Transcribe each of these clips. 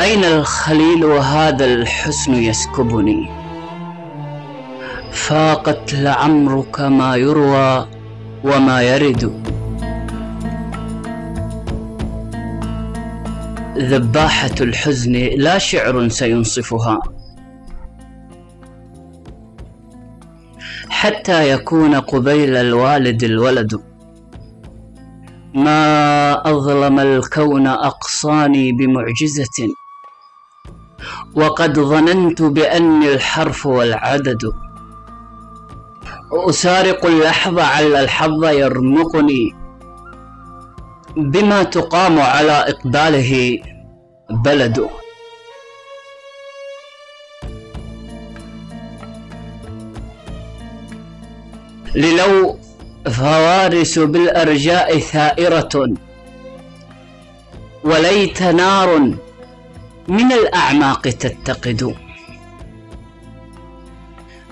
أين الخليل وهذا الحسن يسكبني؟ فاقت لعمرك ما يروى وما يرد. ذباحة الحزن لا شعر سينصفها. حتى يكون قبيل الوالد الولد. ما أظلم الكون أقصاني بمعجزة. وقد ظننت بأني الحرف والعدد. أسارق اللحظة على الحظ يرمقني. بما تقام على إقباله بلد. للو فوارس بالأرجاء ثائرة. وليت نار من الأعماق تتقد.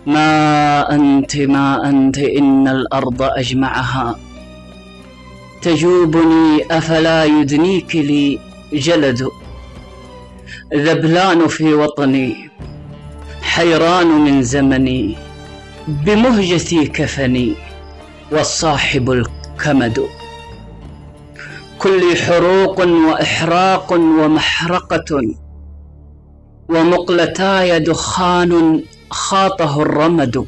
ما أنت ما أنت إن الأرض أجمعها. تجوبني أفلا يدنيك لي جلد. ذبلان في وطني حيران من زمني. بمهجتي كفني والصاحب الكمد. كل حروق وإحراق ومحرقة ومقلتاي دخان خاطه الرمد.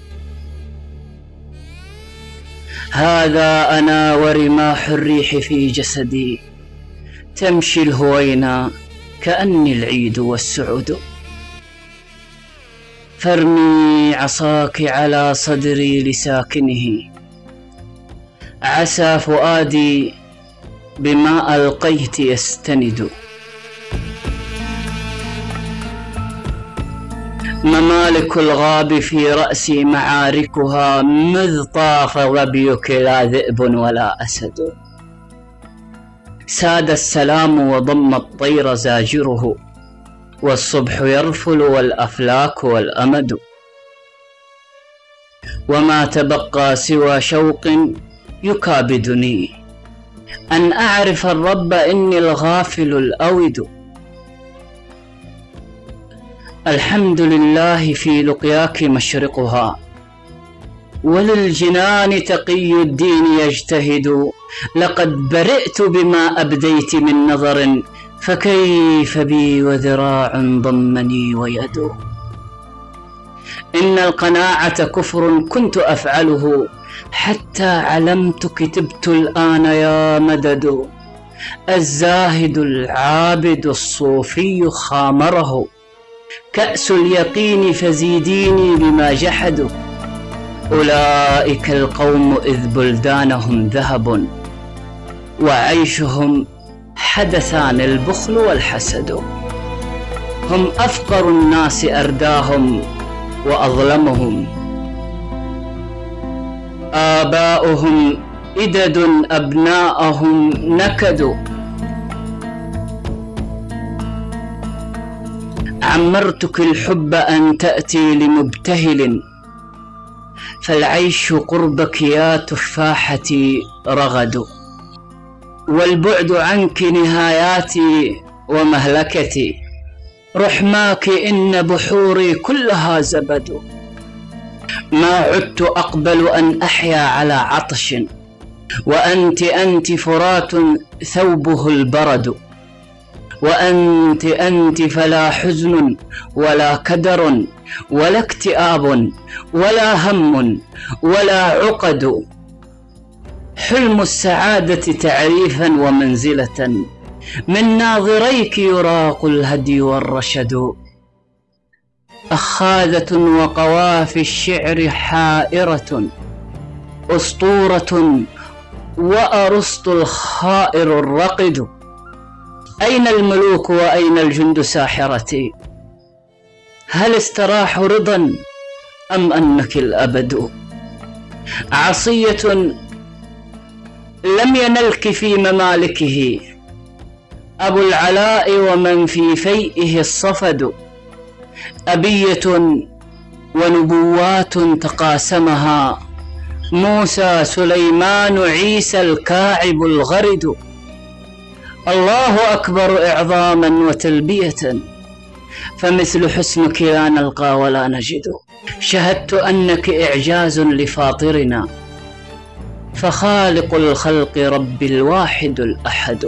هذا أنا ورماح الريح في جسدي. تمشي الهوينا كأني العيد والسعد فارمي عصاك على صدري لساكنه. عسى فؤادي بما ألقيت يستند. ممالك الغاب في رأسي معاركها مذ طاف ظبيك لا ذئب ولا أسد. ساد السلام وضم الطير زاجره والصبح يرفل والأفلاك والأمد. وما تبقى سوى شوق يكابدني. أن أعرف الرب إني الغافل الأود الحمد لله في لقياك مشرقها. وللجنان تقي الدين يجتهد. لقد برئت بما أبديت من نظر فكيف بي وذراع ضمني ويد؟ إن القناعة كفر كنت أفعله حتى علمت كتبت الآن يا مدد. الزاهد العابد الصوفي خامره. كأس اليقين فزيديني بما جحدوا أولئك القوم إذ بلدانهم ذهب. وعيشهم حدثان البخل والحسد. هم أفقر الناس أرداهم. وأظلمهم. آباؤهم إدد أبناءهم نكدوا عمرتك الحب أن تأتي لمبتهل. فالعيش قربك يا تفاحتي رغد. والبعد عنك نهاياتي ومهلكتي. رحماك إن بحوري كلها زبد. ما عدت أقبل أن أحيا على عطش وأنت أنت فرات ثوبه البرد. وأنت أنت فلا حزن ولا كدر ولا اكتئاب ولا هم ولا عقد. حلم السعادة تعريفا ومنزلة. من ناظريك يراق الهدي والرشد. أخاذة وقوافي الشعر حائرة أسطورة وأرسط الخائر الرقد. أين الملوك وأين الجند ساحرتي هل استراح رضا أم أنك الأبد؟ عصية لم ينلك في ممالكه. أبو العلاء ومن في فيئه الصفد أبية ونبوات تقاسمها موسى سليمان عيسى الكاعب الغرد. الله أكبر إعظاما وتلبية فمثل حسنك لا نلقى ولا نجد. شهدت أنك إعجاز لفاطرنا فخالق الخلق رب الواحد الأحد.